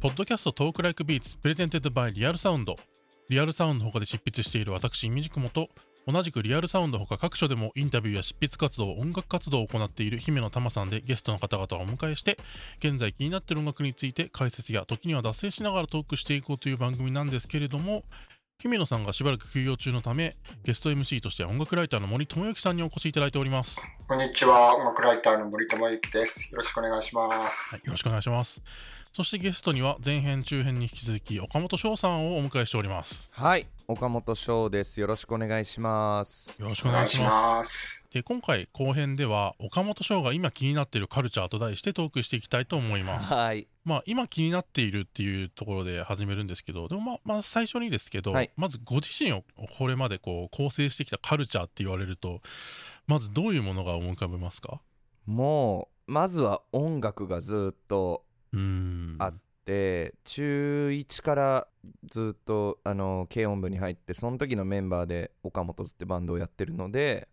ポッドキャスト TALK LIKE BEATS presented by Real Sound リアルサウンドのほかで執筆している私 imdkm と同じくリアルサウンドほか各所でもインタビューや執筆活動音楽活動を行っている姫乃たまさんでゲストの方々をお迎えして現在気になっている音楽について解説や時には脱線しながらトークしていこうという番組なんですけれども姫乃さんがしばらく休養中のためゲスト MC として音楽ライターの森朋之さんにお越しいただいております、こんにちは、音楽ライターの森朋之です。よろしくお願いします。はい、よろしくお願いしますそしてゲストには前編中編に引き続き岡本翔さんをお迎えしておりますはい、岡本翔です。よろしくお願いします。よろしくおお願いします。で今回後編では岡本翔が今気になっているカルチャーと題してトークしていきたいと思いますはい、まあ今気になっているっていうところで始めるんですけどでもまあまあ最初にですけど、はいまずご自身をこれまでこう構成してきたカルチャーって言われるとまずどういうものが思い浮かべますか？もうまずは音楽がずっとあで中1からずっとあの軽音部に入ってその時のメンバーで岡本図ってバンドをやってるので、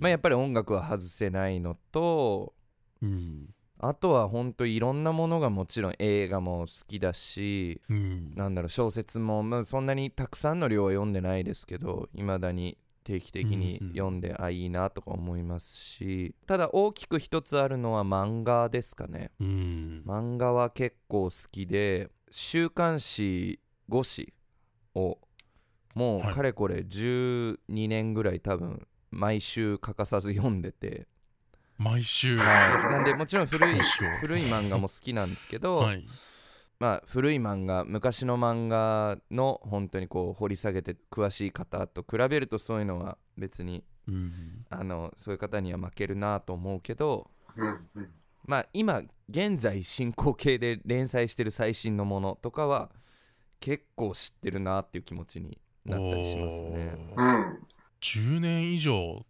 まあ、やっぱり音楽は外せないのとうん。あとは本当いろんなものがもちろん映画も好きだしうん。なんだろう小説も、まあ、そんなにたくさんの量は読んでないですけどいまだに定期的に読んで、あいいなとか思いますしただ大きく一つあるのは漫画ですかね。うん。漫画は結構好きで週刊誌5紙をもはい。うかれこれ12年ぐらい多分毎週欠かさず読んでて、毎週。はい、なんでもちろん古い 古い漫画も好きなんですけど、はいまあ古い漫画昔の漫画の本当にこう掘り下げて詳しい方と比べるとそういうのは別にうんあのそういう方には負けるなと思うけど。まあ今現在進行形で連載してる最新のものとかは結構知ってるなっていう気持ちになったりしますね。おーうん。10年以上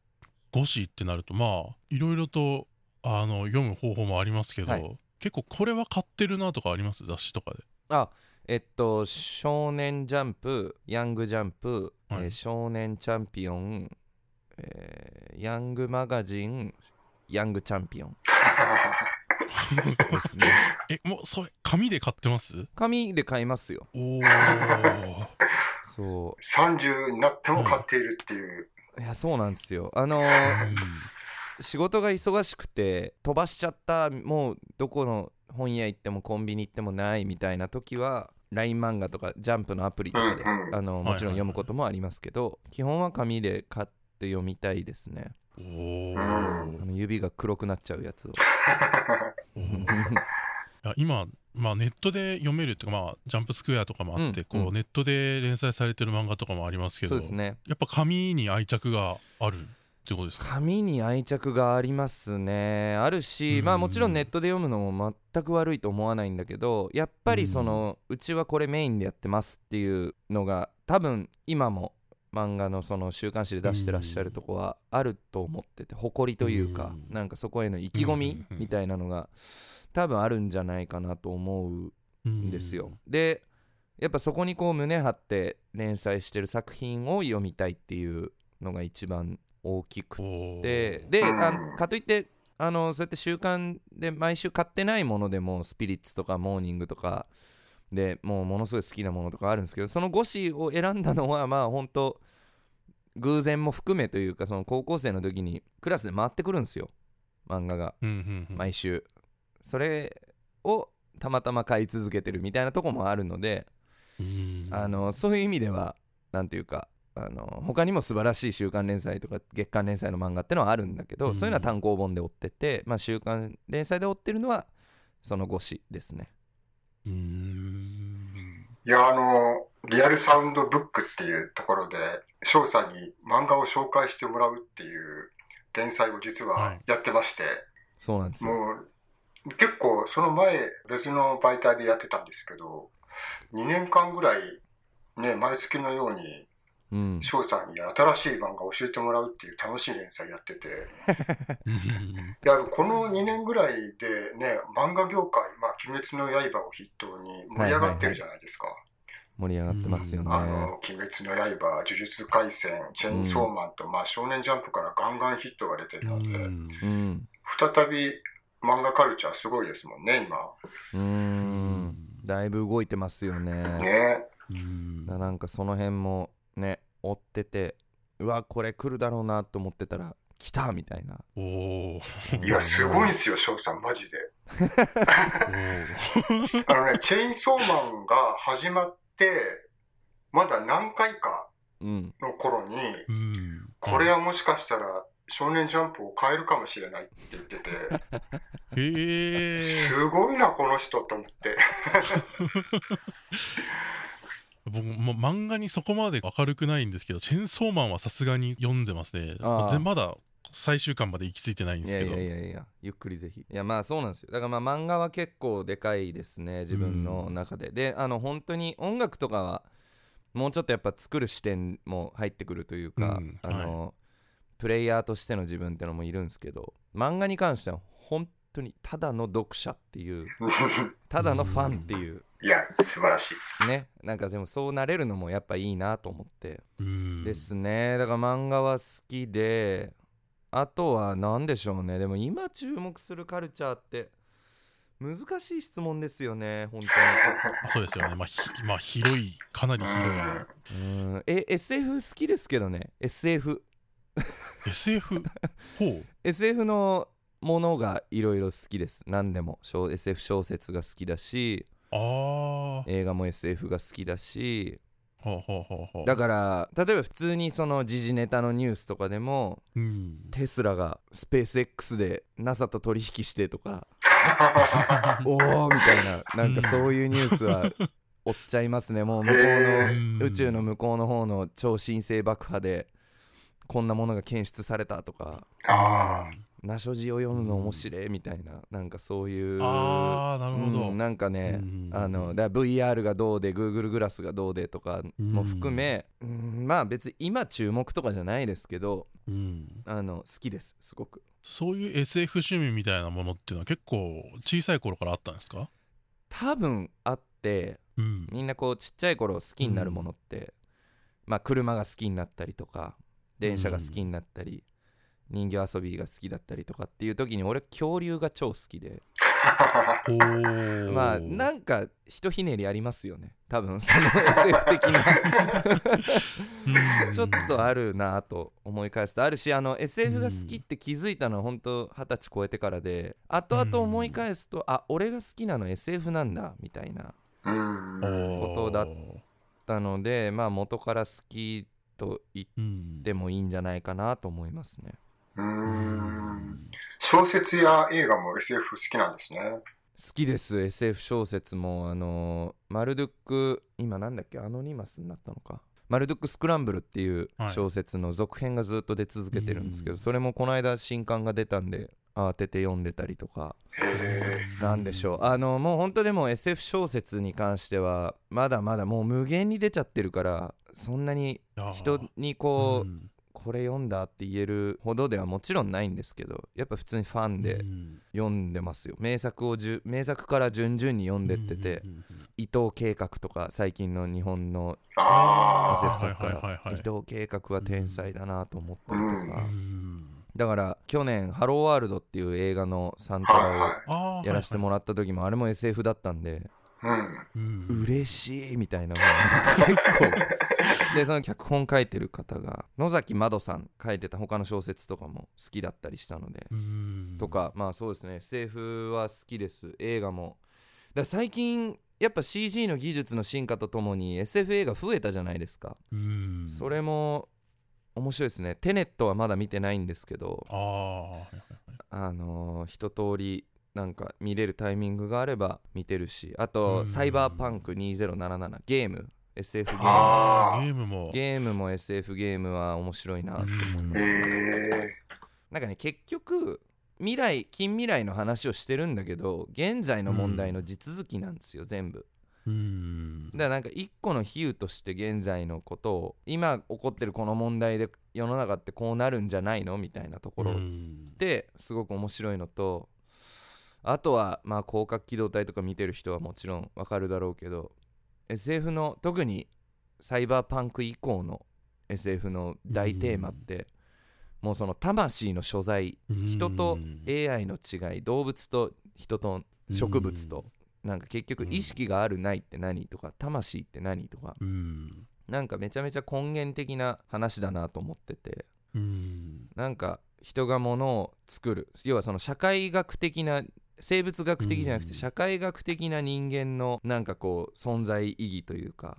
5紙ってなるとまあいろいろとあの読む方法もありますけど、はい結構これは買ってるなとかあります？雑誌とかであえっと「少年ジャンプ」「ヤングジャンプ」はいえー少年チャンピオン」えーヤングマガジン」「ヤングチャンピオン」ですね。えもうそれ紙で買ってます？紙で買いますよ。おおそ30になっても買っているっていう。う。いや、そうなんですよ。あのー仕事が忙しくて飛ばしちゃったもうどこの本屋行ってもコンビニ行ってもないみたいな時は LINE 漫画とかジャンプのアプリとかで、うんうん。あのもちろん読むこともありますけど、基本は紙で買って読みたいですね。おあの指が黒くなっちゃうやつを。いや今、まあ、ネットで読めるっていうか、まあ、ジャンプスクエアとかもあって、うんこううんネットで連載されてる漫画とかもありますけどそうですね。やっぱ紙に愛着があるってことですか？紙に愛着がありますね。あるし、うん。まあもちろんネットで読むのも全く悪いと思わないんだけどやっぱりその、うちはこれメインでやってますっていうのが多分今も漫画のその週刊誌で出してらっしゃるとこはあると思ってて誇りというか、うん。なんかそこへの意気込みうんみたいなのが多分あるんじゃないかなと思うんですよ。でやっぱそこにこう胸張って連載してる作品を読みたいっていうのが一番大きくおてでかといってあのそうやって習慣で毎週買ってないものでもスピリッツとかモーニングとかでもうものすごい好きなものとかあるんですけどその5紙を選んだのはまあ本当偶然も含めというかその高校生の時にクラスで回ってくるんですよ。漫画が。うんうんうん。毎週。それをたまたま買い続けてるみたいなとこもあるのでうん。あのそういう意味ではなんていうかあの他にも素晴らしい週刊連載とか月刊連載の漫画ってのはあるんだけど、うんそういうのは単行本で追ってて、まあ、週刊連載で追ってるのはその5紙ですね。うーんいや、あの、リアルサウンドブックっていうところで、翔さんに漫画を紹介してもらうっていう連載を実ははいやってまして、そうなんですよ。もう結構その前別の媒体でやってたんですけど、2年間ぐらいね、毎月のようにうん、翔さんに新しい漫画を教えてもらうっていう楽しい連載やってて、う んいや、この2年ぐらいでね、漫画業界、まあ、鬼滅の刃を筆頭に盛り上がってるじゃないですか。盛り上がってますよね。あの、鬼滅の刃、呪術廻戦、チェーンソーマンと、まあ、少年ジャンプからガンガンヒットが出てるので、うんうん。再び漫画カルチャーすごいですもんね、今。うーん。だいぶ動いてますよねねなんかその辺もね追っててうわこれ来るだろうなと思ってたら来たみたいな。おおいやすごいんですよ翔さんマジで。あのねチェーンソーマンが始まってまだ何回かうん。の頃にうん。これはもしかしたら少年ジャンプを変えるかもしれないって言ってて。へえすごいなこの人と思って 僕も漫画にそこまで明るくないんですけどチェンソーマンはさすがに読んでますね。まだ最終巻まで行き着いてないんですけど。やいやいやゆっくりぜひ。いやまあそうなんですよ。だからまあ漫画は結構でかいですね自分の中で、であの本当に音楽とかはもうちょっとやっぱ作る視点も入ってくるというか、うんあの、プレイヤーとしての自分ってのもいるんですけど漫画に関しては本当にただの読者っていう ただのファンっていう。いや素晴らしい。ねなんかでもそうなれるのもやっぱいいなと思って。うん。ですね。だから漫画は好きであとは何でしょうね。でも今注目するカルチャーって難しい質問ですよね本 そうですよね。まあひまあ広いかなり広い。当にうん。え SF 好きですけどね。SF SF ほう。SF のものがいろいろ好きです。何でも。小 SF 小説が好きだし映画も SF が好きだし。だから例えば普通にその時事ネタのニュースとかでもうん。テスラがスペース X で NASA と取引してとかおおみたいななんかそういうニュースは追っちゃいますね。もう向こううんの宇宙の向こうの方の超新星爆破でこんなものが検出されたとかあナ所持を読むの面白いみたいななんかそういうああなるほど、うんなんかねうんあのだ VR がどうで Google グラスがどうでとかも含め、うん。まあ別に今注目とかじゃないですけどうん。あの好きですすごく。そういう SF 趣味みたいなものっていうのは結構小さい頃からあったんですか？多分あってうん。みんなこうちっちゃい頃好きになるものって、まあ車が好きになったりとか電車が好きになったり、人形遊びが好きだったりとかっていう時に俺恐竜が超好きで。まあなんかひとひねりありますよね。多分その SF 的な。うん。ちょっとあるなと思い返すとあるしあの SF が好きって気づいたのは本当二十歳超えてからで後々思い返すとあ俺が好きなの SF なんだみたいなうん。ことだたのでまあ元から好きと言っうんてもいいんじゃないかなと思いますね小説や映画も SF 好きなんですね。好きです。SF 小説もあのーマルドゥック今なんだっけ？アノニマスになったのか？マルドゥック・スクランブルっていうはい。小説の続編がずっと出続けてるんですけど、うん。それもこの間新刊が出たんで慌てて読んでたりとか。へなんでしょう。あのもう本当でも SF 小説に関してはまだまだもう無限に出ちゃってるからそんなに人にこう、んこれ読んだって言えるほどではもちろんないんですけどやっぱ普通にファンでうん。読んでますよ。名作をじゅ名作から順々に読んでっててうんうんうん。伊藤計画とか最近の日本のあ SF ー作家伊藤計画は天才だなと思ったりとうか。うん。だから去年「ハローワールド」っていう映画のサントラをやらせてもらった時もあれも SF だったんでいうんうん。嬉しいみたいな結構。でその脚本書いてる方が野崎まどさん書いてた他の小説とかも好きだったりしたので。うん。とかまあそうですね。SF は好きです。映画も。だ最近やっぱ CG の技術の進化とともに SF 映画増えたじゃないですか、うん。それも面白いですね。テネットはまだ見てないんですけど。あのー一通りなんか見れるタイミングがあれば見てるしあうん。とサイバーパンク2077ゲーム。SF ゲーム。あゲームも。ゲームも SF ゲームは面白いなと思いまへす、えなんかね結局未来近未来の話をしてるんだけど現在の問題の地続きなんですよ、全部。うん。だからなんか一個の比喩として現在のことを今起こってるこの問題で世の中ってこうなるんじゃないの？みたいなところうん。ってすごく面白いのとあとはまあ広角機動隊とか見てる人はもちろんわかるだろうけど SF の特にサイバーパンク以降の SF の大テーマってもうその魂の所在人と AI の違い動物と人と植物となんか結局うん。意識があるないって何とか魂って何とか。うん。なんかめちゃめちゃ根源的な話だなと思ってて。うん。なんか人がものを作る。要はその社会学的な生物学的じゃなくうん。て社会学的な人間のなんかこう存在意義というか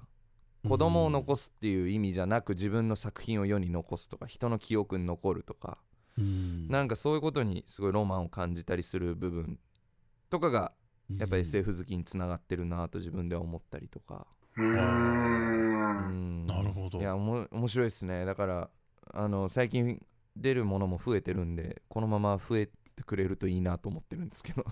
子供を残すっていう意味じゃなく自分の作品を世に残すとか人の記憶に残るとかうん。なんかそういうことにすごいロマンを感じたりする部分とかがやっぱ SF 好きにつながってるなと自分では思ったりとか、なるほど。いやおも面白いですね。だからあの最近出るものも増えてるんでこのまま増えてくれるといいなと思ってるんですけど。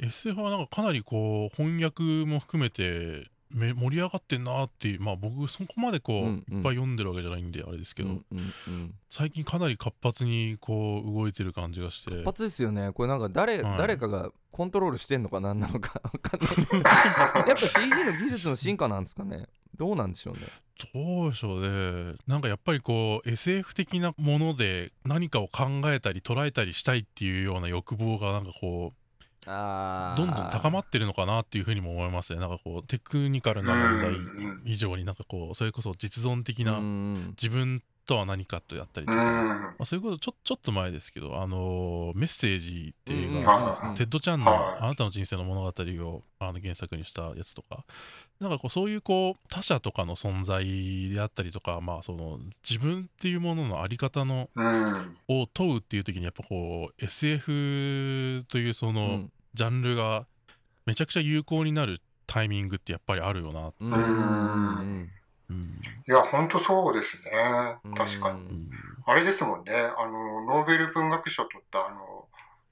SF はなんかかなりこう翻訳も含めてめ盛り上がってんなっていうまあ僕そこまでこう、うんうん。いっぱい読んでるわけじゃないんであれですけど、うんうんうん。最近かなり活発にこう動いてる感じがして。一発ですよね。これなんか誰,、はい。誰かがコントロールしてんのか何なのか分かんない。やっぱ CG の技術の進化なんですかねどうなんでしょうね。どうでしょうね。なんかやっぱりこう SF 的なもので何かを考えたり捉えたりしたいっていうような欲望がなんかこあうどんどん高まってるのかなっていうふうにも思いますね。なんかこうテクニカルな問題以上になんかこうそれこそ実存的なうん自分とは何かとやったりとうか、ん。まあ、そういうことちょちょっと前ですけど、あのーメッセージっていう映テッド・チャンのはい。あなたの人生の物語をあの原作にしたやつとか、なんかこうそういうこう他者とかの存在であったりとか、まあその自分っていうもののあり方のうん。を問うっていう時にやっぱこう SF というそうのんジャンルがめちゃくちゃ有効になるタイミングってやっぱりあるよな。うんうんうんいや、本当そうですね。確かうに。うんあれですもんね。あの、ノーベル文学賞取った、あの、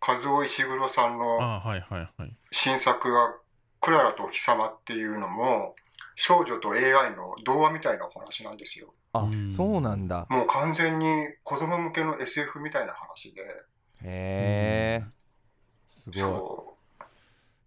和尾石黒さんのああはいはいはい。新作が、クララとお日様っていうのも、少女と AI の童話みたいなお話なんですよ。あうん。そうなんだ。もう完全に子供向けの SF みたいな話で、へえすごい。そ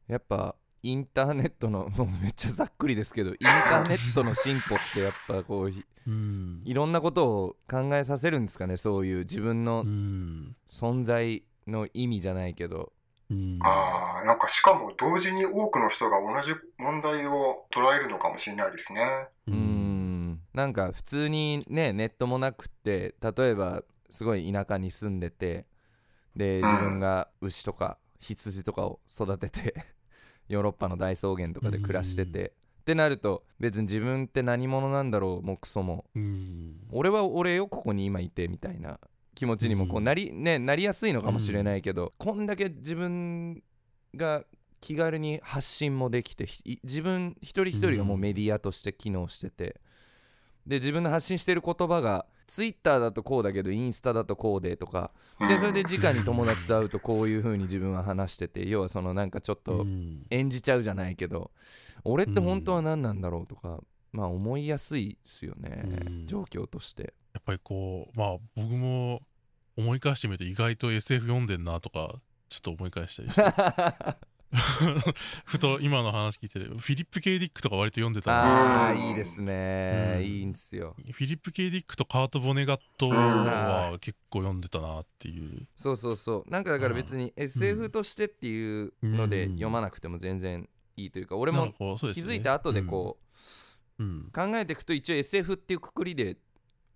やっぱインターネットの もうめっちゃざっくりですけどインターネットの進歩ってやっぱこういうん。いろんなことを考えさせるんですかねそういう自分のうん。存在の意味じゃないけどうん。う。ああ、なんかしかも同時に多くの人が同じ問題を捉えるのかもしれないですね。うーん。なんか普通にねネットもなくって例えばすごい田舎に住んでてでうん。自分が牛とか羊とかを育てて ヨーロッパの大草原とかで暮らしててってなると別に自分って何者なんだろうもクソも。うん。俺は俺よここに今いてみたいな気持ちにもこううん。なり,、ね、なりやすいのかもしれないけど、こんだけ自分が気軽に発信もできてひ自分一人一人がもうメディアとして機能してて、で自分の発信してる言葉がツイッターだとこうだけどインスタだとこうでとかでそれで直に友達と会うとこういう風に自分は話してて要はそのなんかちょっうとん。演じちゃうじゃないけど俺って本当は何なんだろうとか、まあ思いやすいですよね、うん。状況として。やっぱりこうまあ僕も思い返してみると意外と SF 読んでんなとかちょっと思い返したりして。ふと今の話聞いてフィリップ・ケイ・ディックとか割と読んでたああうんいいですね、うん。いいんですよ。フィリップ・ケイ・ディックとカート・ボネガットは結構読んでたなっていう。そうそうそう。なんかだから別に SF としてっていうのでうん。読まなくても全然いいというか俺も気づいた後でこう考えていくと一応 SF っていうくくりで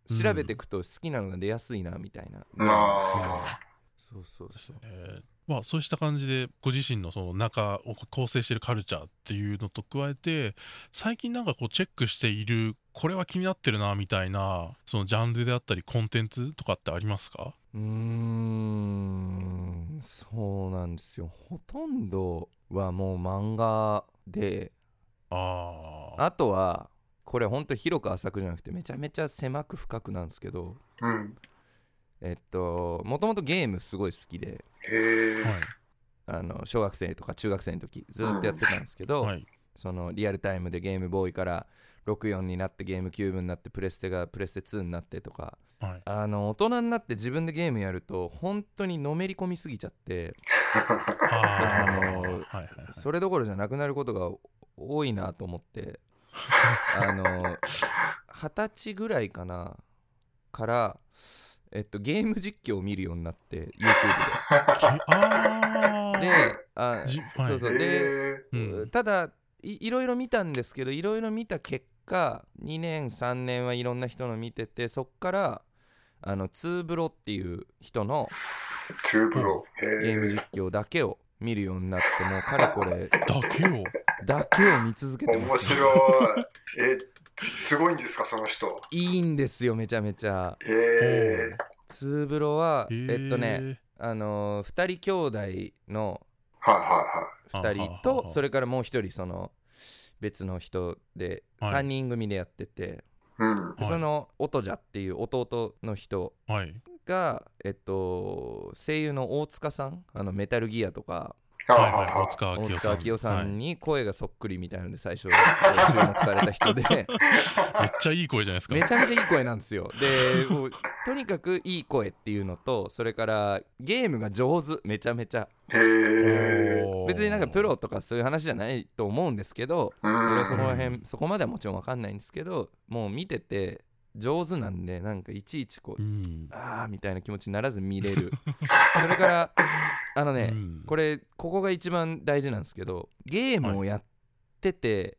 調べていくと好きなのが出やすいなみたいな、あそうそうそう。えーまあそうした感じでご自身のその中を構成しているカルチャーっていうのと加えて最近なんかこうチェックしているこれは気になってるなみたいなそのジャンルであったりコンテンツとかってありますか？うーんそうなんですよ。ほとんどはもう漫画で。あああとはこれほんと広く浅くじゃなくてめちゃめちゃ狭く深くなんですけどあ。うん。えっともともとゲームすごい好きで。はいあの小学生とか中学生の時ずっとやってたんですけど、はいそのリアルタイムでゲームボーイから64になってゲームキューブになってプレステがプレステ2になってとかはいあの大人になって自分でゲームやると本当にのめり込みすぎちゃってああのはいはいはいそれどころじゃなくなることが多いなと思って あの二十歳ぐらいかな。からえっと、ゲーム実況を見るようになって YouTube きあー。でであじはい。そうそう。で、へうん。ただいいろいろ見たんですけどいろいろ見た結果2年3年はいろんな人の見ててそっからあのツーブロっていう人のーツーブロ。ー。へゲーム実況だけを見るようになってもうかれこれだけを？だけを見続けてます、面白い。え、すごいんですか、その人？いいんですよめちゃめちゃへえ。ツーブロはへえっとねあのー、2人兄弟のはいはいは2人とそれからもう1人その別の人ではい3人組でやってて、い。うん。はいその音じゃっていう弟の人はいがえっと声優の大塚さん？あのメタルギアとか。ははいい。はい大はい。は塚明夫さん。に声がそっくりみたいなので最初注目された人で。めっちゃいい声じゃないですか。めちゃめちゃいい声なんですよ。でもうとにかくいい声っていうのとそれからゲームが上手。めちゃめちゃ。別になんかプロとかそういう話じゃないと思うんですけどうん。俺はその辺そこまではもちろん分かんないんですけどもう見てて上手なんでなんかいちいちこううん。あーみたいな気持ちにならず見れる。それからあのね、うん。これここが一番大事なんですけどゲームをやってて、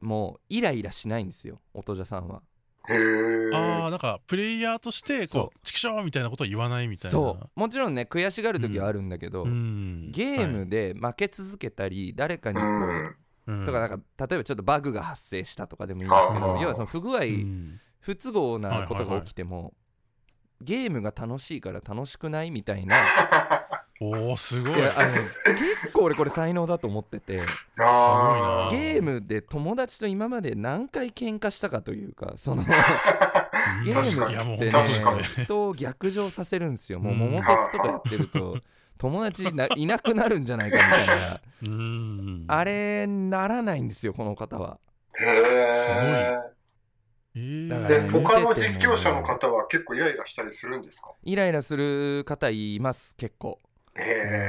もうイライラしないんですよ音じゃさんは。ああなんかプレイヤーとしてそこうチクショーみたいなことは言わないみたいな。そう。もちろんね悔しがる時はあるんだけど、うん。ゲームで負け続けたり誰かにうこう、ん。うん。とかなんか例えばちょっとバグが発生したとかでもいいんですけど要はその不具合、うん不都合なことが起きても、ゲームが楽しいから楽しくないみたいな。おおすごい。いやあのね結構俺これ才能だと思ってて。ゲームで友達と今まで何回喧嘩したかというかその うんゲームってね人を逆上させるんですよ。もううん。桃鉄とかやってると 友達いないなくなるんじゃないかみたいな。うん。あれならないんですよこの方は。へえ。えーで、他の実況者の方は結構イライラしたりするんですか？イライラする方います結構。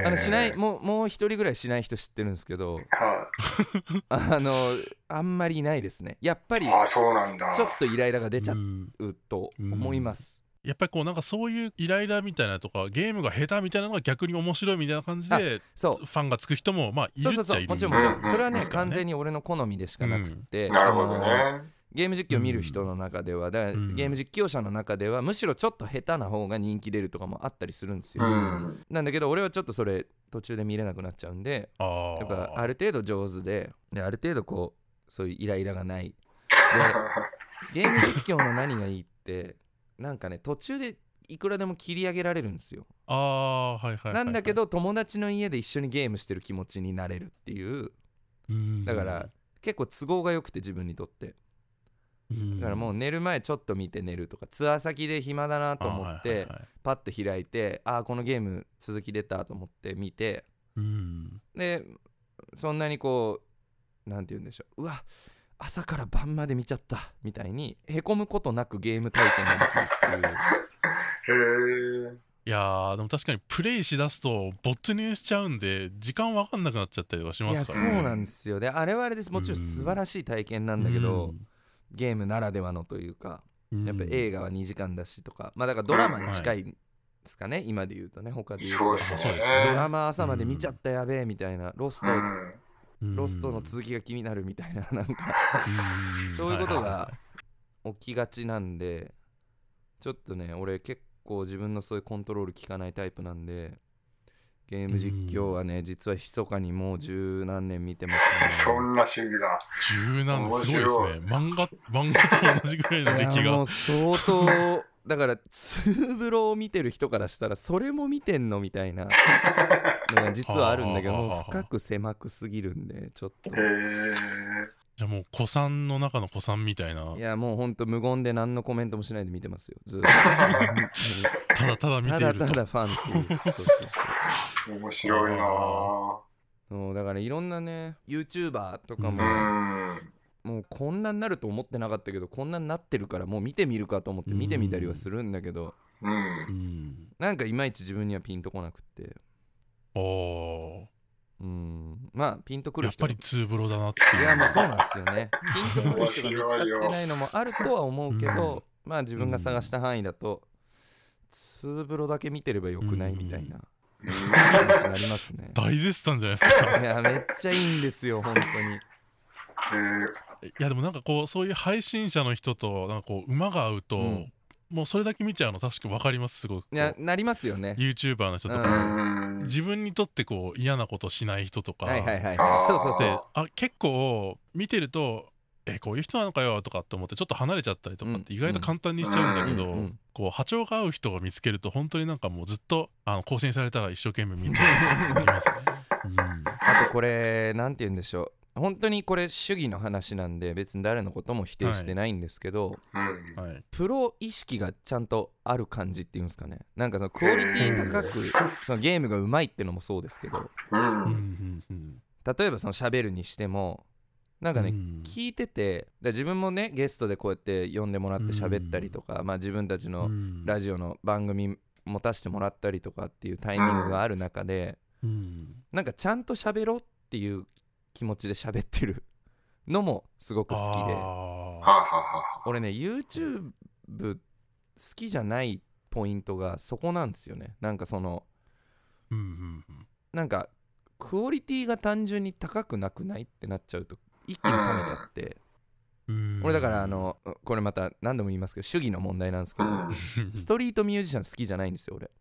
あのしないもうもう一人ぐらいしない人知ってるんですけど。はあのあんまりいないですね。やっぱりい。ああ、そうなんだ。ちょっとイライラが出ちゃうんうと思います、やっぱりこうなんかそういうイライラみたいなとかゲームが下手みたいなのが逆に面白いみたいな感じでそう。ファンがつく人もまあいるそうそうそうっちゃいるもちろん。もちろんうんそれはねですから完全に俺の好みでしかなくって、なるほどね。ゲーム実況見る人の中ではだからうん。ゲーム実況者の中ではむしろちょっと下手な方が人気出るとかもあったりするんですよ、うん。なんだけど俺はちょっとそれ途中で見れなくなっちゃうんでやっぱある程度上手でである程度こうそういうイライラがない。でゲーム実況の何がいいってなんかね途中でいくらでも切り上げられるんですよ。あーはいはいはいはい。なんだけど友達の家で一緒にゲームしてる気持ちになれるっていう。うん。だから結構都合が良くて自分にとって。うんだからもう寝る前ちょっと見て寝るとかツアー先で暇だなと思ってはいはいパッと開いてああこのゲーム続き出たと思って見てうん。でそんなにこうなんて言うんでしょう。うわ朝から晩まで見ちゃったみたいにへこむことなくゲーム体験ができるっていう。へえ。いやーでも確かにプレイしだすと没入しちゃうんで時間わかんなくなっちゃったりとかしまいやすからね。そうなんですよ。であれはあれです。もちろん素晴らしい体験なんだけど、ゲームならではのというかうん。やっぱ映画は2時間だしとかまあだからドラマに近いですかね、今で言うとね他で言うと。ね。ドラマ朝まで見ちゃったやべえみたいなロスト、ロストの続きが気になるみたいな なんかうん。そういうことがははは起きがちなんでちょっとね俺結構自分のそういうコントロール効かないタイプなんでゲーム実況はね実は密かにもう十何年見てますね。そんな趣味が。柔軟ですごい面ですね。漫画 漫画と同じぐらいの出来が。もう相当 だからツーブロを見てる人からしたらそれも見てんのみたいなのが実はあるんだけど深く狭くすぎるんでちょっと。へえ。じゃあもう古参の中の古参みたいな。いやもうほんと無言で何のコメントもしないで見てますよ。ずっと。ただただ見ていると。ただただファンっていう。そうそうそう面白いなぁ。そうだからいろんなね YouTuber とかうも、ん。もうこんなになると思ってなかったけどこんなになってるからもう見てみるかと思って見てみたりはするんだけど、うん。う。ん。なんかいまいち自分にはピンとこなくって。おーうん。まあピンとくやっぱりツーブロだなっていう。いやもうそうなんですよね。ピンとくる人が見つかってないのもあるとは思うけうんど、まあ自分が探した範囲だとツーブロだけ見てればよくないうんみたいなうん気持ちになりますね。大絶賛じゃないですか。いやめっちゃいいんですよ本当に。えーいやでもなんかこうそういう配信者の人となんかこう馬が合うと、うんもうそれだけ見ちゃうの確か分かりますすごくいやなりますよね。YouTuber の人とか。自分にとってこう嫌なことしない人とか、はいはいはいそうそうそでうあ結構見てるとえこういう人なのかよとかって思ってちょっと離れちゃったりとかって意外と簡単にしちゃうんだけど、うんうんこう波長が合う人を見つけると本当になんかもうずっとあの更新されたら一生懸命見ちゃうってありますね。うん。あとこれなんて言うんでしょう本当にこれ主義の話なんで別に誰のことも否定してないんですけど、うんはい、プロ意識がちゃんとある感じっていうんですかね。なんかそのクオリティ高くそのゲームがうまいってのもそうですけど。例えばその喋るにしてもなんかね、うん。聞いててだ自分もねゲストでこうやって呼んでもらって喋ったりとか、まあ、自分たちのうん。ラジオの番組持たせてもらったりとかっていうタイミングがある中で、うん。なんかちゃんと喋ろうっていう気持ちで喋ってるのもすごく好きで。俺ね YouTube 好きじゃないポイントがそこなんですよね。なんかそのーうんうん。なんかクオリティが単純に高くなくないってなっちゃうと一気に冷めちゃって。うん。俺だからあのこれまた何度も言いますけど主義の問題なんですけどうん。ストリートミュージシャン好きじゃないんですよ俺。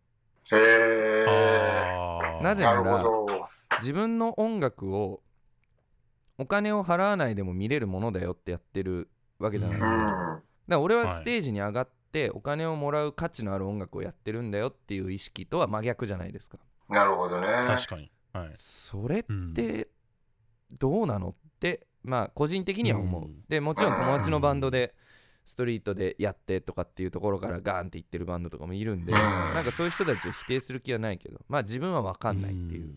へえなぜなるほど。自分の音楽をお金を払わないでも見れるものだよってやってるわけじゃないですか,、だかうんら俺ははい。ステージに上がってお金をもらう価値のある音楽をやってるんだよっていう意識とは真逆じゃないですか。なるほどね。確かに、はい。それっうんてどうなのってまあ個人的には思う、うん。でもちろん友達のバンドでストリートでやってとかっていうところからガーンっていってるバンドとかもいるんで、うん。なんかそういう人たちを否定する気はないけどまあ自分は分かんないっていう、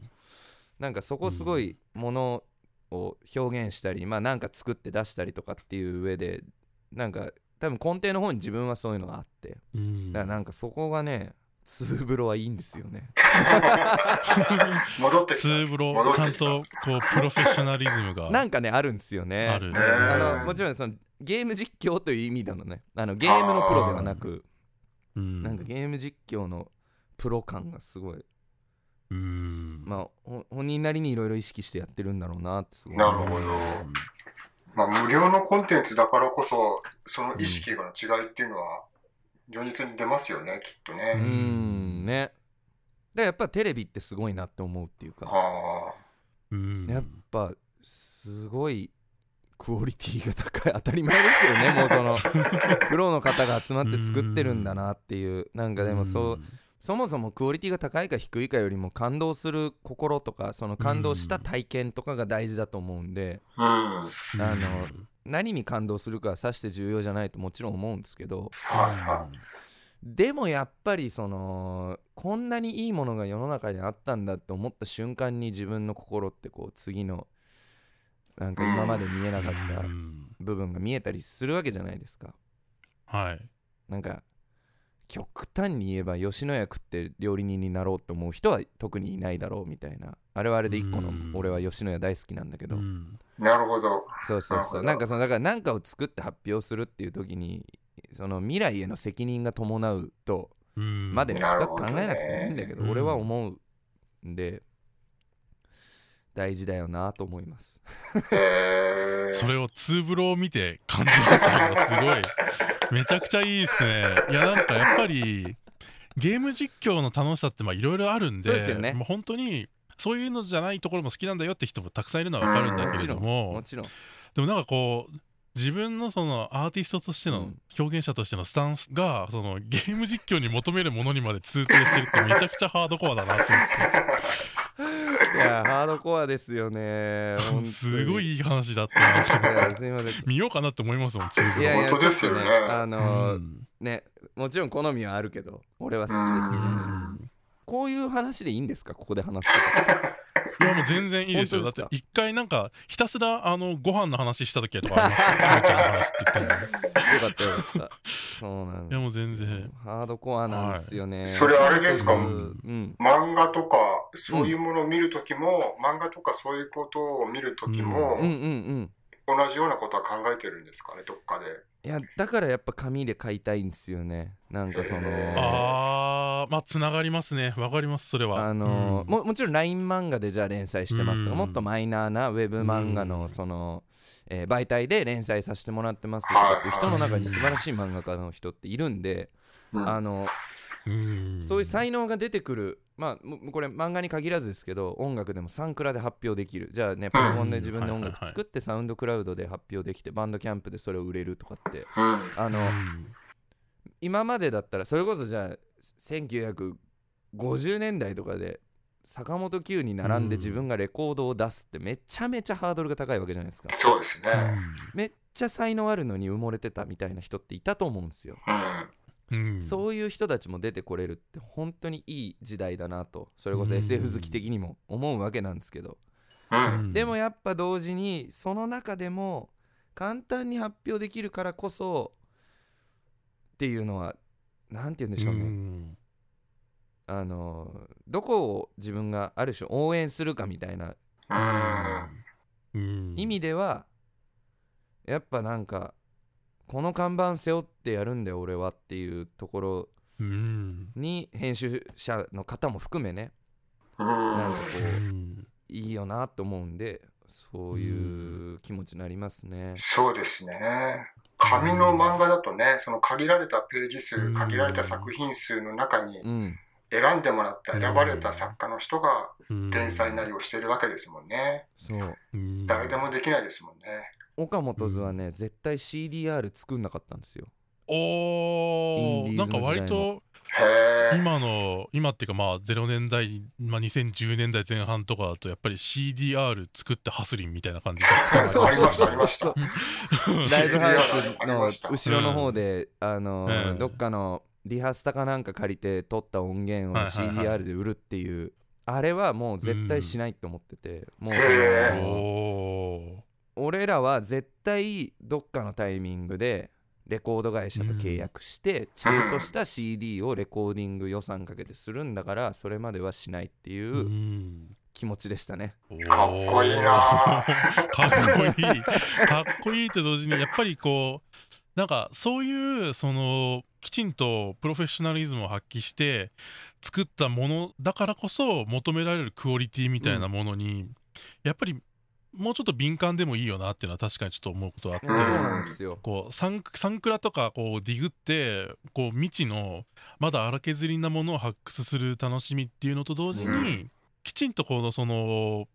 なんかそこすごいものを表現したり、まあなんか作って出したりとかっていう上でなんか多分根底の方に自分はそういうのがあってうん。だからなんかそこがねツーブロはいいんですよね。戻ってツーブロちゃんとこうプロフェッショナリズムがなんかねあるんですよね。ある。ねえ。あのもちろんそのゲーム実況という意味でのねあのゲームのプロではなくうん。なんかゲーム実況のプロ感がすごいうん。まあほ本人なりにいろいろ意識してやってるんだろうなってすごいなるほ思いますど。まあ無料のコンテンツだからこそその意識の違いっていうのは如実に出ますよねきっとうね、ん。ね。だからやっぱテレビってすごいなって思うっていうか。あ。うん。やっぱすごいクオリティが高い。当たり前ですけどねもうその プロの方が集まって作ってるんだなっていう。なんかでもそうそもそもクオリティが高いか低いかよりも感動する心とかその感動した体験とかが大事だと思うんであうん。あの何に感動するかはさして重要じゃないともちろん思うんですけどはいはでもやっぱりそのこんなにいいものが世の中にあったんだって思った瞬間に自分の心ってこう次のなんか今まで見えなかったうん。部分が見えたりするわけじゃないですか。はい。なんか極端に言えば吉野家食って料理人になろうと思う人は特にいないだろうみたいな。あれはあれで一個のうん。俺は吉野家大好きなんだけど。うん。なるほど。そうそうそう。なんかそのだから何かを作って発表するっていう時にその未来への責任が伴うとうん。まで深く考えなくてもいいんだけどうん俺は思うんで大事だよなと思います。それをツーブロを見て感じるっていうのがすごいめちゃくちゃいいですね。いやなんかやっぱりゲーム実況の楽しさってまあいろいろあるんでそうですよね。もう本当にそういうのじゃないところも好きなんだよって人もたくさんいるのは分かるんだけれどももちろんでもなんかこう自分のそのアーティストとしてのうん表現者としてのスタンスがそのゲーム実況に求めるものにまで通底してるってめちゃくちゃハードコアだなと思っいやハードコアですよね。すごいいい話だって思っていやすいません。見ようかなって思いますもん本当ですよね。ちょっとあのーうん。ねもちろん好みはあるけど俺は好きですうね。うん。こういう話でいいんですか？ここで話すこといやもう全然いいですよ。だって一回なんかひたすらあのご飯の話した時とかありますよ。キムちゃんの話って言ったのによかったよかった。そうなんですいやもう全然。ハードコアなんですよね、それあれですか？うん。うん。漫画とかそういうものを見るときも、漫画とかそういうことを見るときも、うんうんうん。同じようなことは考えてるんですかね？どっかで。いやだからやっぱ紙で買いたいんですよね。なんかそのあまあつながりますね。わかりますそれは。あのーうん。ももちろん LINE 漫画でじゃあ連載してますとか、うん。もっとマイナーなウェブ漫画うん。のその、えー媒体で連載させてもらってますとかっていう人の中に素晴らしい漫画家の人っているんで、うん。あのうん。そういう才能が出てくる。まあもこれ漫画に限らずですけど音楽でもサンクラで発表できる。じゃあねパソコンで自分で音楽作ってサウンドクラウドで発表できてバンドキャンプでそれを売れるとかってうん。あの、うん今までだったらそれこそじゃあ1950年代とかで坂本九に並んで自分がレコードを出すってめちゃめちゃハードルが高いわけじゃないですかそうですね。めっちゃ才能あるのに埋もれてたみたいな人っていたと思うんですよ、うん。うんそういう人たちも出てこれるって本当にいい時代だなとそれこそうん SF 好き的にも思うわけなんですけどうん。でもやっぱ同時にその中でも簡単に発表できるからこそっていうのは何て言うんでしょうね、んあのどこを自分がある種応援するかみたいなうん。うん意味ではやっぱなんかこの看板背負ってやるんだよ俺はっていうところうんに編集者の方も含めねうん。なんかこううんいいよなと思うんでそういう気持ちになりますね。そうですね。紙の漫画だとね、その限られたページ数う、ん限られた作品数の中にうん、選んでもらった選ばれた作家の人がうん連載なりをしてるわけですもんね。そううん誰でもできないですもんね。岡本図はね、絶対 CDR 作んなかったんですよ。おーーなんか割と。今の今っていうかまあ0年代、まあ、2010年代前半とかだとやっぱり CDR 作ってハスリンみたいな感じで。そうありましたありました。ライブハウスの後ろの方で、あのーうんどっかのリハスタかなんか借りて撮った音源をはいはいはい。CDR で売るっていう、あれはもう絶対しないと思ってて、もうそへー。のお俺らは絶対どっかのタイミングでレコード会社と契約して、ちゃんとした CD をレコーディング予算かけてするんだからそれまではしないっていーううん。気持ちでしたね。かっこいいなかっこいい。かっこいいって同時にやっぱりこうなんかそういうそのきちんとプロフェッショナリズムを発揮して作ったものだからこそ求められるクオリティみたいなものに、やっぱりもうちょっと敏感でもいいよなっていうのは確かにちょっと思うことあって、そうなんですよ。こうサンサンクラとかこうディグってこう未知のまだ荒削りなものを発掘する楽しみっていうのと同時に、うん。きちんとこのその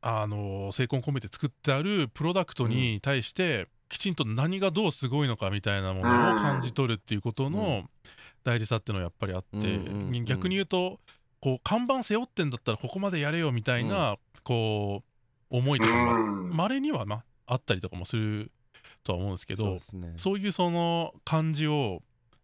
あの成功込めて作ってあるプロダクトに対して、きちんと何がどうすごいのかみたいなものを感じ取るっていうことうの大事さっていうのはやっぱりあって、うんうんうん逆に言うとこう看板背負ってんだったらここまでやれよみたいな、こう思いとかまれにはなあったりとかもするとは思うんですけどそうですね。そういうその感じを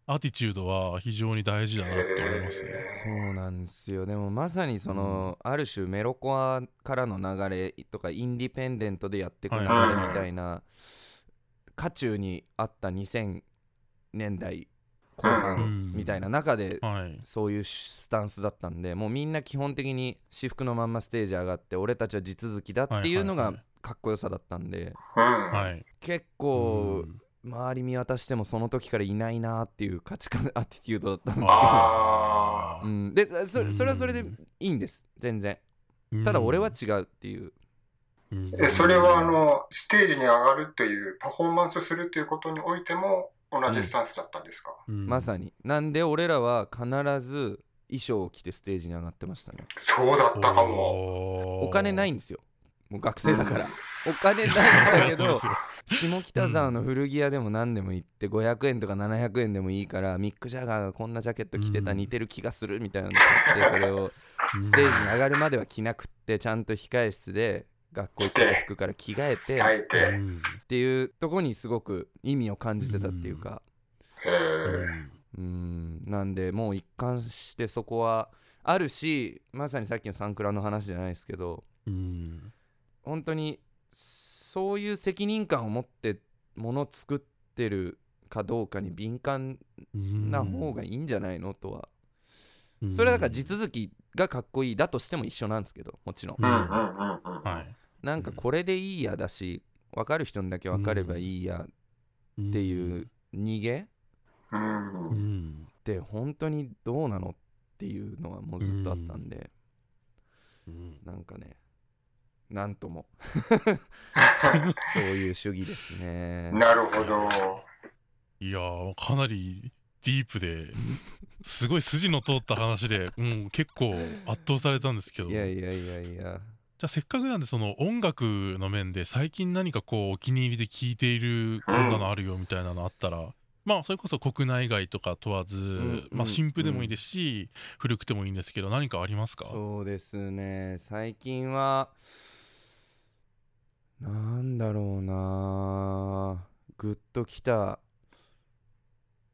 アティチュードは非常に大事だなって思いますね。そうなんですよでもまさにその、ある種メロコアからの流れとかインディペンデントでやっていく流れみたいな渦中にあった2000年代後う半んみたいな中ではい、そういうスタンスだったんでもうみんな基本的に私服のまんまステージ上がって俺たちは地続きだっていうのがかっこよさだったんで結構うん。周り見渡してもその時からいないなっていう価値観 アティテュードだったんですけど。ああ。うん、でそれそれはそれでいいんです。全然。ただ俺は違うっていう。それはあのステージに上がるっていうパフォーマンスするっていうことにおいても同じスタンスだったんですか、うん。まさに。なんで俺らは必ず衣装を着てステージに上がってましたね。そうだったかも。お金ないんんですよ。もう学生だから。お金ないんだけど 下北沢の古着屋でも何でも行って500円とか700円でもいいからミック・ジャガーがこんなジャケット着てたうん。似てる気がするみたいなの買ってそれをステージに上がるまでは着なくってちゃんと控え室で学校行った服から着替えてって。いうとこにすごく意味を感じてたっていうか。へえ。うん。なんでもう一貫してそこはあるしまさにさっきのサンクラの話じゃないですけどうん本当にそういう責任感を持ってもの作ってるかどうかに敏感うんな方がいいんじゃないのとは。うん。それはだから地続きがかっこいいだとしても一緒なんですけどもちろん。うんうんうんうん。はいなんかこれでいいやだし分かる人にだけ分かればいいやっていう逃げ？うん。うんって本当にどうなのっっていうのはもうずっとあったんで、うん。なんかねなんとも。そういう主義ですね。なるほど。いやーかなりディープで すごい筋の通った話で、うん、結構圧倒されたんですけど。いやいやいやいやじゃあせっかくなんでその音楽の面で最近何かこうお気に入りで聴いているこんなのあるよみたいなのあったら、まあそれこそ国内外とか問わず、んまあ新譜でもいいですし、古くてもいいんですけど何かありますか？そうですね。最近はなんだろうなグッときた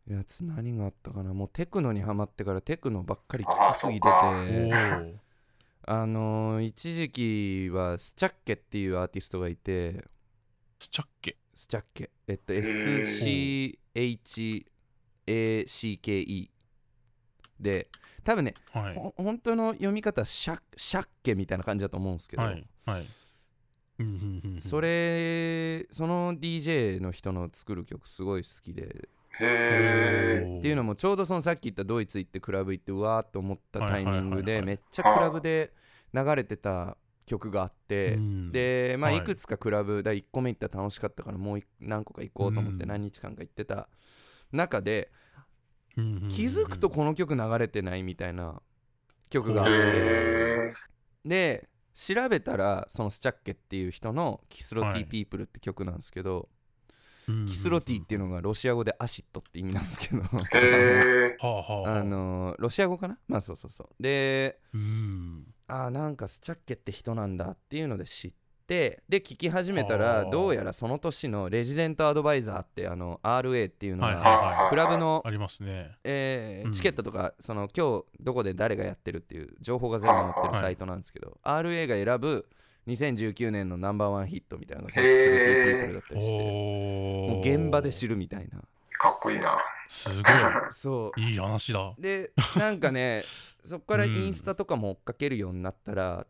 やつ何があったかな？もうテクノにハマってからテクノばっかり聴きすぎておてーあのー一時期はスチャッケっていうアーティストがいて。スチャッケ。スチャッケ。えっとー。SCHACKE で多分ねはい。ほ本当の読み方はシャシャッケみたいな感じだと思うんですけど、はいはい。それその DJ の人の作る曲すごい好きでへえ。っていうのもちょうどそのさっき言ったドイツ行ってクラブ行ってうわーっと思ったタイミングでめっちゃクラブで流れてた曲があってうん。でまあはい。いくつかクラブだ1個目行ったら楽しかったからもうい何個か行こうと思ってうん。何日間か行ってた中で気づくとこの曲流れてないみたいな曲があっへてえ。で調べたらそのスチャッケっていう人の「キスロテはい。ィ・ピープル」って曲なんですけど、キスロティっていうのがロシア語でアシッドって意味なんですけど。へえ。はあのロシア語かな？まあそうそうそう。でうん。あーなんかスチャッケって人なんだっていうので知ってで聞き始めたはらあ。どうやらその年のレジデントアドバイザーってあの RA っていうのがはクラブのいありますね。うん。えーチケットとかその今日どこで誰がやってるっていう情報が全部載ってるサイトなんですけど RA が選ぶ2019年のナンバーワンヒットみたいなのがそのキスロティ・ピープルだったりして。おもう現場で知るみたいな。かっこいいな。すご そう。いいい話だ。でなんかねそこからインスタとかも追っかけるようになったら、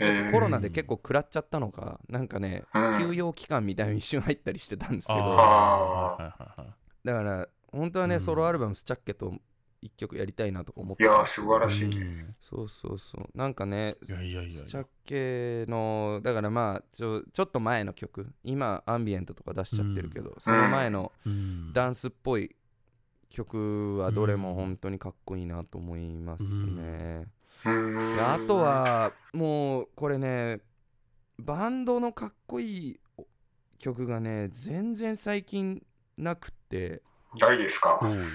へえ。コロナで結構食らっちゃったのかなんかね、うん。休養期間みたいに一瞬入ったりしてたんですけど。だから本当はね、うん。ソロアルバムスチャッケと一曲やりたいなとか思っていやー、素晴らしい。うん。そうそうそう。なんかねいやいやいやいや。スチャッケのだからまあちょちょっと前の曲。今アンビエントとか出しちゃってるけど、その前のうん。ダンスっぽい曲はどれも本当にかっこいいなと思いますね、うーん。であと、はもうこれねバンドのかっこいい曲がね全然最近なくって。ないですか？うん。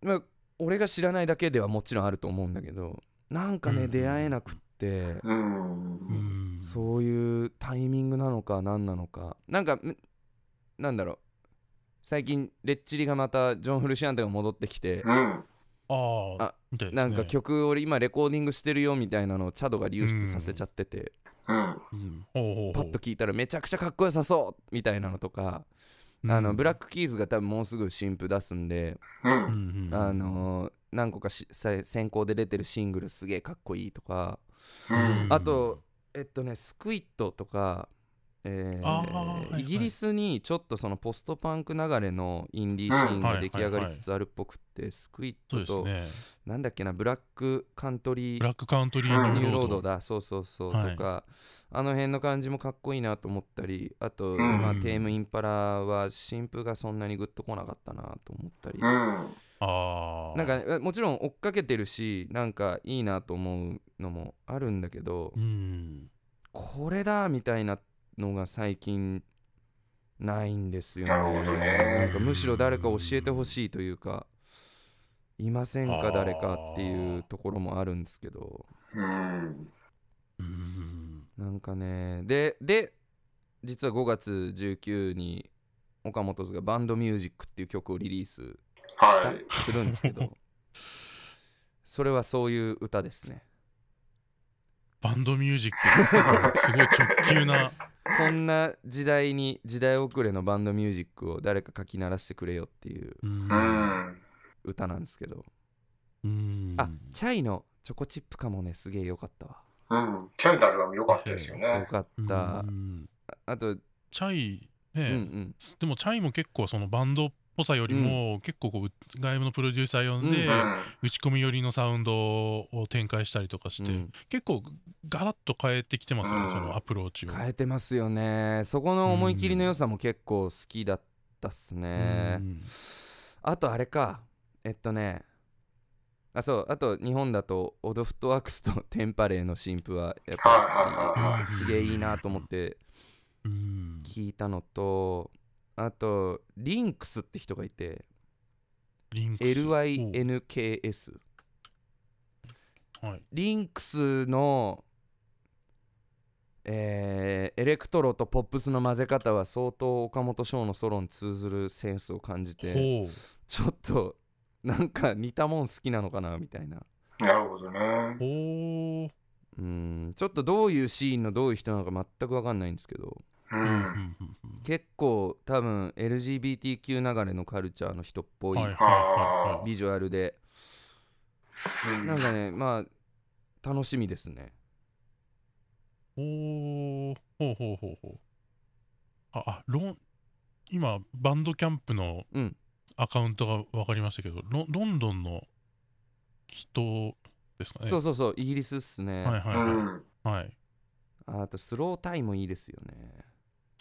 まあ俺が知らないだけではもちろんあると思うんだけどなんかね、うん。出会えなくってう。うん。んそういうタイミングなのか何なのか。なんかんなんだろう。最近レッチリがまたジョン・フルシアンテが戻ってきてうん。ああなんか曲俺今レコーディングしてるよみたいなのをチャドが流出させちゃってて、うん。パッと聞いたらめちゃくちゃかっこよさそうみたいなのとか、あのブラックキーズが多分もうすぐ新譜出すんで、あのー何個かしさ先行で出てるシングルすげえかっこいいとか、うん。あとえっとねスクイッドとか、えーはいはい。イギリスにちょっとそのポストパンク流れのインディーシーンが出来上がりつつあるっぽくって、スクイッドと、ね。なんだっけなブラックカントリーブラックカントリうん。ーニューローニューロードドだ。そうそうそう、はい。とかあの辺の感じもかっこいいなと思ったりあと、ん。まあ、テーム・インパラは新譜がそんなにグッとこなかったなと思ったり、うん。なんかねもちろん追っかけてるしなんかいいなと思うのもあるんだけど、うん。これだみたいなのが最近ないんですよね。なるほどね。なんかむしろ誰か教えてほしいというかいませんか誰かっていうところもあるんですけど。なんかねでで実は5月19に岡本図がバンドミュージックっていう曲をリリース。するんですけど それはそういう歌ですね。バンドミュージックすごい直球なこんな時代に時代遅れのバンドミュージックを誰か書き鳴らしてくれよっていう。歌なんですけど、うん。あチャイのチョコチップかもねすげえよかったわ。うん。チャイのアルバム良かったですよよね。かった。うんあとチャイうんうね、ん。でもチャイも結構そのバンドっぽさよりも、結構こう外部のプロデューサー呼んで、う打ち込み寄りのサウンドを展開したりとかして、うん。結構ガラッと変えてきてますよね、うん。そのアプローチを。変えてますよね。そこの思い切りの良さも結構好きだったっすね、うん。あとあれか。えっとね。あそう。あと日本だとオドフットワークスとテンパレーの新譜はやっぱすげえいいなと思ってうん。聞いたのとあとリンクスって人がいてリンクス。LYNKS おはい。リンクスのえーエレクトロとポップスの混ぜ方は相当岡本翔のソロに通ずるセンスを感じてちょっとなんか似たもん好きなのかなみたいな。なるほどね。う。んちょっとどういうシーンのどういう人なのか全く分かんないんですけどううん。うん。ん。うん結構多分 LGBTQ 流れのカルチャーの人っぽいはいはいはいはい。ビジュアルで。うん。なんかねまあ楽しみですね。ほうほうほうほうほう。ああロン今バンドキャンプのうん。アカウントが分かりましたけどロロンドンの人ですかね？そうそうそうイギリスっすね、はいはういはい、ん。はい、あとスロータイもいいですよね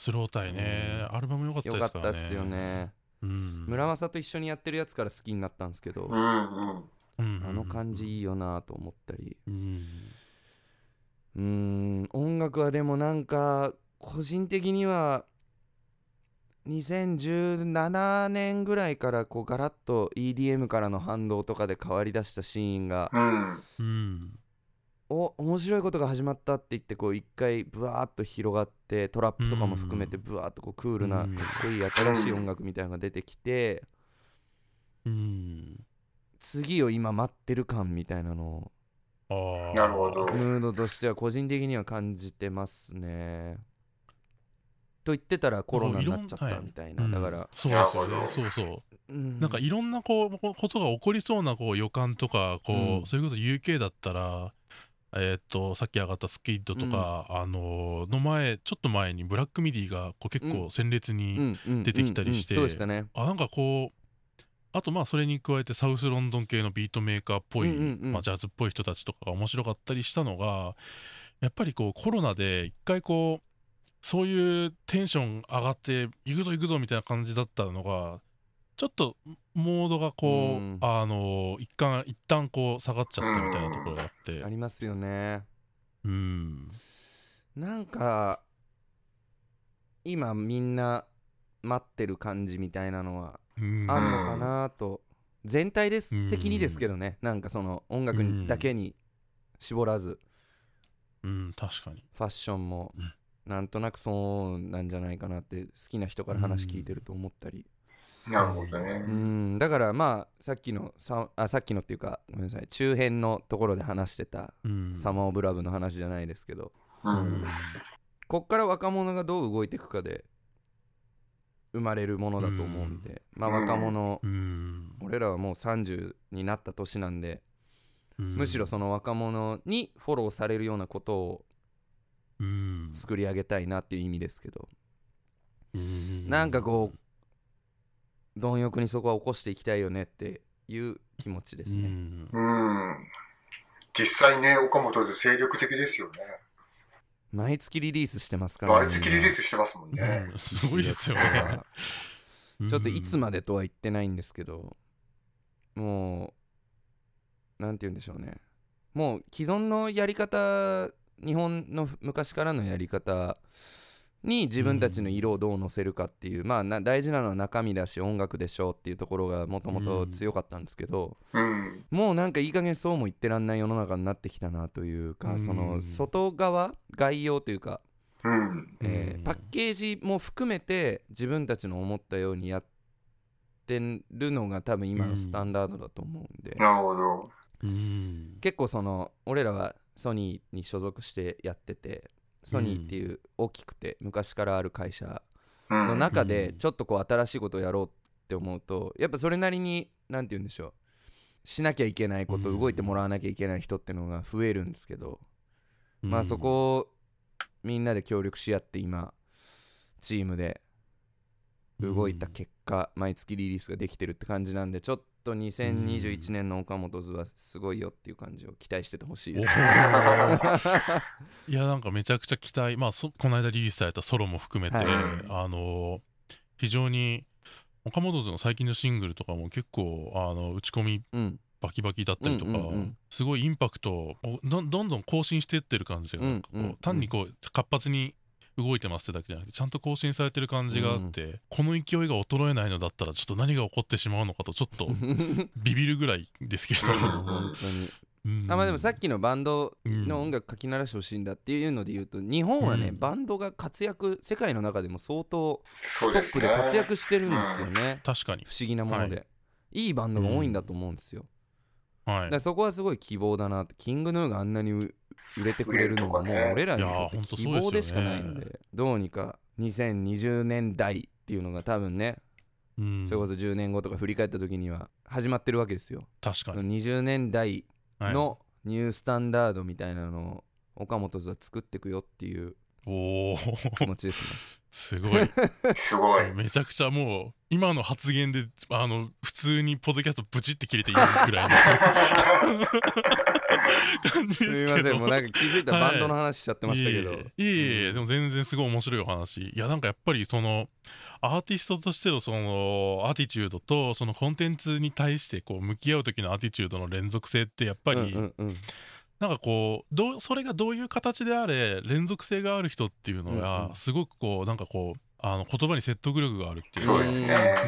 スロータイね、アルバム良かったですからね。たっすよね。うん。村正と一緒にやってるやつから好きになったんですけど、うんうん。うん。あの感じいいよなと思ったり。うん。うーん。音楽はでもなんか個人的には2017年ぐらいからこうガラッと EDM からの反動とかで変わりだしたシーンがうん。うんお面白いことが始まったって言ってこう一回ブワーッと広がってトラップとかも含めてブワーッとこうクールなうん。かっこいい新しい音楽みたいなのが出てきてうん。次を今待ってる感みたいなのあー。なるほど。をムードとしては個人的には感じてますね。と言ってたらコロナになっちゃったみたいな、うん。だから、そうですよなるほど。ねそうそう。うん。なんかいろんなこうこことが起こりそうなこう予感とかこう、うん。それこそ UK だったらえーっとさっき上がったスキッドとか、あのの前ちょっと前にブラックミディがこう結構鮮烈に、うんうん出てきたりして。あなんかこうあとまあそれに加えてサウスロンドン系のビートメーカーっぽい、うんうんうん。まあ、ジャズっぽい人たちとかが面白かったりしたのがやっぱりこうコロナで一回こうそういうテンション上がって行くぞ行くぞみたいな感じだったのがちょっとモードがこう、うん。あの一旦一旦こう下がっちゃったみたいなところがあって。ありますよね。うん。なんか今みんな待ってる感じみたいなのはうん。あんのかなと、全体ですうん的にですけどね。なんかその音楽にだけに絞らず。うん確かに。ファッションもうん。なんとなくそうなんじゃないかなって好きな人から話聞いてると思ったり、なるほどうね。ん、だからまあさっきのさあさっきのっていうかごめんなさい中編のところで話してたうん。サマー・オブ・ラブの話じゃないですけどううん。ん。こっから若者がどう動いていくかで生まれるものだと思うんで、まあうん若者、うん。俺らはもう30になった年なんで、うん。むしろその若者にフォローされるようなことをうん。作り上げたいなっていう意味ですけど、うん。なんかこう貪欲にそこは起こしていきたいよねっていう気持ちですね、うんうん。実際ね、岡本で精力的ですよね。毎月リリースしてますから毎月リリースしてますもんね。うんすごいですよね。ちょっといつままでとは言ってないんですけどもうなんて言うんでしょうねもう既存のやり方日本の昔からのやり方に自分たちの色をどう乗せるかっていう、まあな大事なのは中身だし音楽でしょうっていうところがもともと強かったんですけど、うん。もうなんかいい加減そうも言ってらんない世の中になってきたなというか、うんその外側概要というかうん。うんえーパッケージも含めて自分たちの思ったようにやってるのが多分今のスタンダードだと思うんで、なるほど。うん結構その俺らはソニーに所属してやっててソニーっていう大きくて昔からある会社うん。の中うん。でちょっとこう新しいことをやろうって思うとやっぱそれなりに何て言うんでしょうしなきゃいけないことうん動いてもらわなきゃいけない人ってのが増えるんですけど、まあうん。そこをみんなで協力し合って今チームで動いた結果、毎月リリースができてるって感じなんでちょっと2021年の岡本図はすごいよっていう感じを期待しててほしいです、ね、いやなんかめちゃくちゃ期待。まあこの間リリースされたソロも含めて、はい、あの非常に岡本図の最近のシングルとかも結構あの打ち込みバキバキだったりとか、うんうんうん、すごいインパクトどんどん更新していってる感じが、うんうんうん、単にこう活発に動いてますってだけじゃなくてちゃんと更新されてる感じがあって、うん、この勢いが衰えないのだったらちょっと何が起こってしまうのかとちょっと ビビるぐらいですけど。本当に。うん、あまあでもさっきのバンドの音楽書き鳴らしてほしいんだっていうので言うと日本はね、うん、バンドが活躍世界の中でも相当トップで活躍してるんですよね、確かに。不思議なもので、はい、いいバンドが多いんだと思うんですよ、うん、はい、だそこはすごい希望だなって。キングヌーがあんなに売れてくれるのはもう俺らにとって希望でしかないのでどうにか2020年代っていうのが多分ねそれこそ10年後とか振り返った時には始まってるわけですよ。確かに。20年代のニュースタンダードみたいなのを岡本図は作っていくよっていう気持ちですねすごい。すごい。めちゃくちゃもう今の発言であの普通にポッドキャストブチって切れていいぐらいの。感じですすみません。もうなんか気づいたらバンドの話しちゃってましたけど、はい、いえいえでも全然すごい面白いお話。いやなんかやっぱりそのアーティストとしてのそのアティチュードとそのコンテンツに対してこう向き合う時のアティチュードの連続性ってやっぱり、うんうんうんなんかこうどそれがどういう形であれ連続性がある人っていうのがすごくこうなんかこうあの言葉に説得力があるっていうのが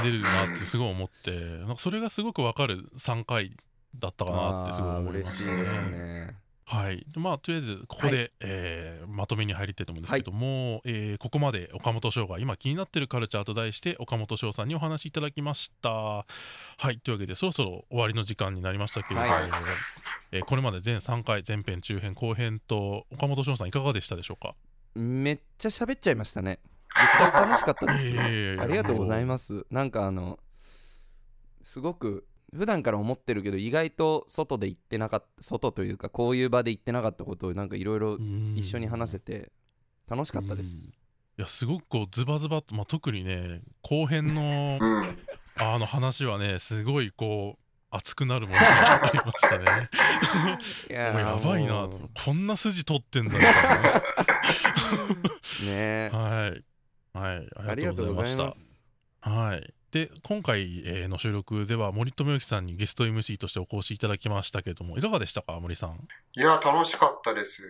出るなってすごい思ってなんかそれがすごくわかる3回だったかなってすごい思いますね。はい、まあとりあえずここで、はい、えー、まとめに入りたいと思うんですけども、はい、えー、ここまで岡本翔が今気になってるカルチャーと題して岡本翔さんにお話しいただきました。はい。というわけでそろそろ終わりの時間になりましたけれども、はい、えー、これまで全3回前編中編後編と岡本翔さんいかがでしたでしょうか？めっちゃ喋っちゃいましたね。めっちゃ楽しかったです、えー、ありがとうございます。なんかあのすごく普段から思ってるけど意外と外で行ってなかった外というかこういう場で行ってなかったことをなんかいろいろ一緒に話せて楽しかったです。いやすごくこうズバズバと、まあ、特にね後編のあの話はねすごいこう熱くなるものが ありましたね。いややばいなこんな筋取ってんだよ ね。はい。はい。ありがとうございました。はいで今回の収録では森友之さんにゲスト MC としてお越しいただきましたけれどもいかがでしたか森さん？いや楽しかったです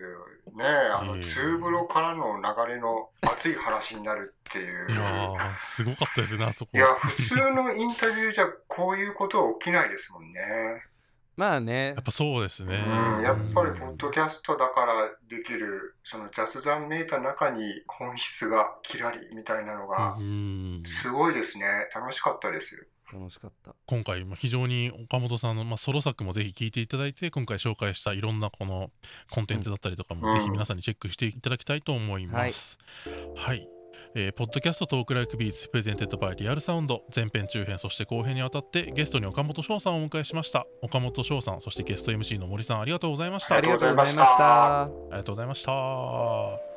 ね。あの、えー、ツーブロからの流れの熱い話になるっていう。いやすごかったですねあそこ。いや普通のインタビューじゃこういうことは起きないですもんねまあね。やっぱそうですね。うん、やっぱりポッドキャストだからできる、その雑談めいた中に本質がキラリみたいなのが、すごいですね。楽しかったです。楽しかった今回非常に岡本さんの、まあ、ソロ作もぜひ聴いていただいて今回紹介したいろんなこのコンテンツだったりとかも、ぜひ皆さんにチェックしていただきたいと思います、はい、はいえー、ポッドキャストトーク Talk Like Beats presented by Real Sound 前編中編そして後編にわたってゲストに岡本翔さんをお迎えしました。岡本翔さんそしてゲスト MC の森さんありがとうございました。ありがとうございました。ありがとうございました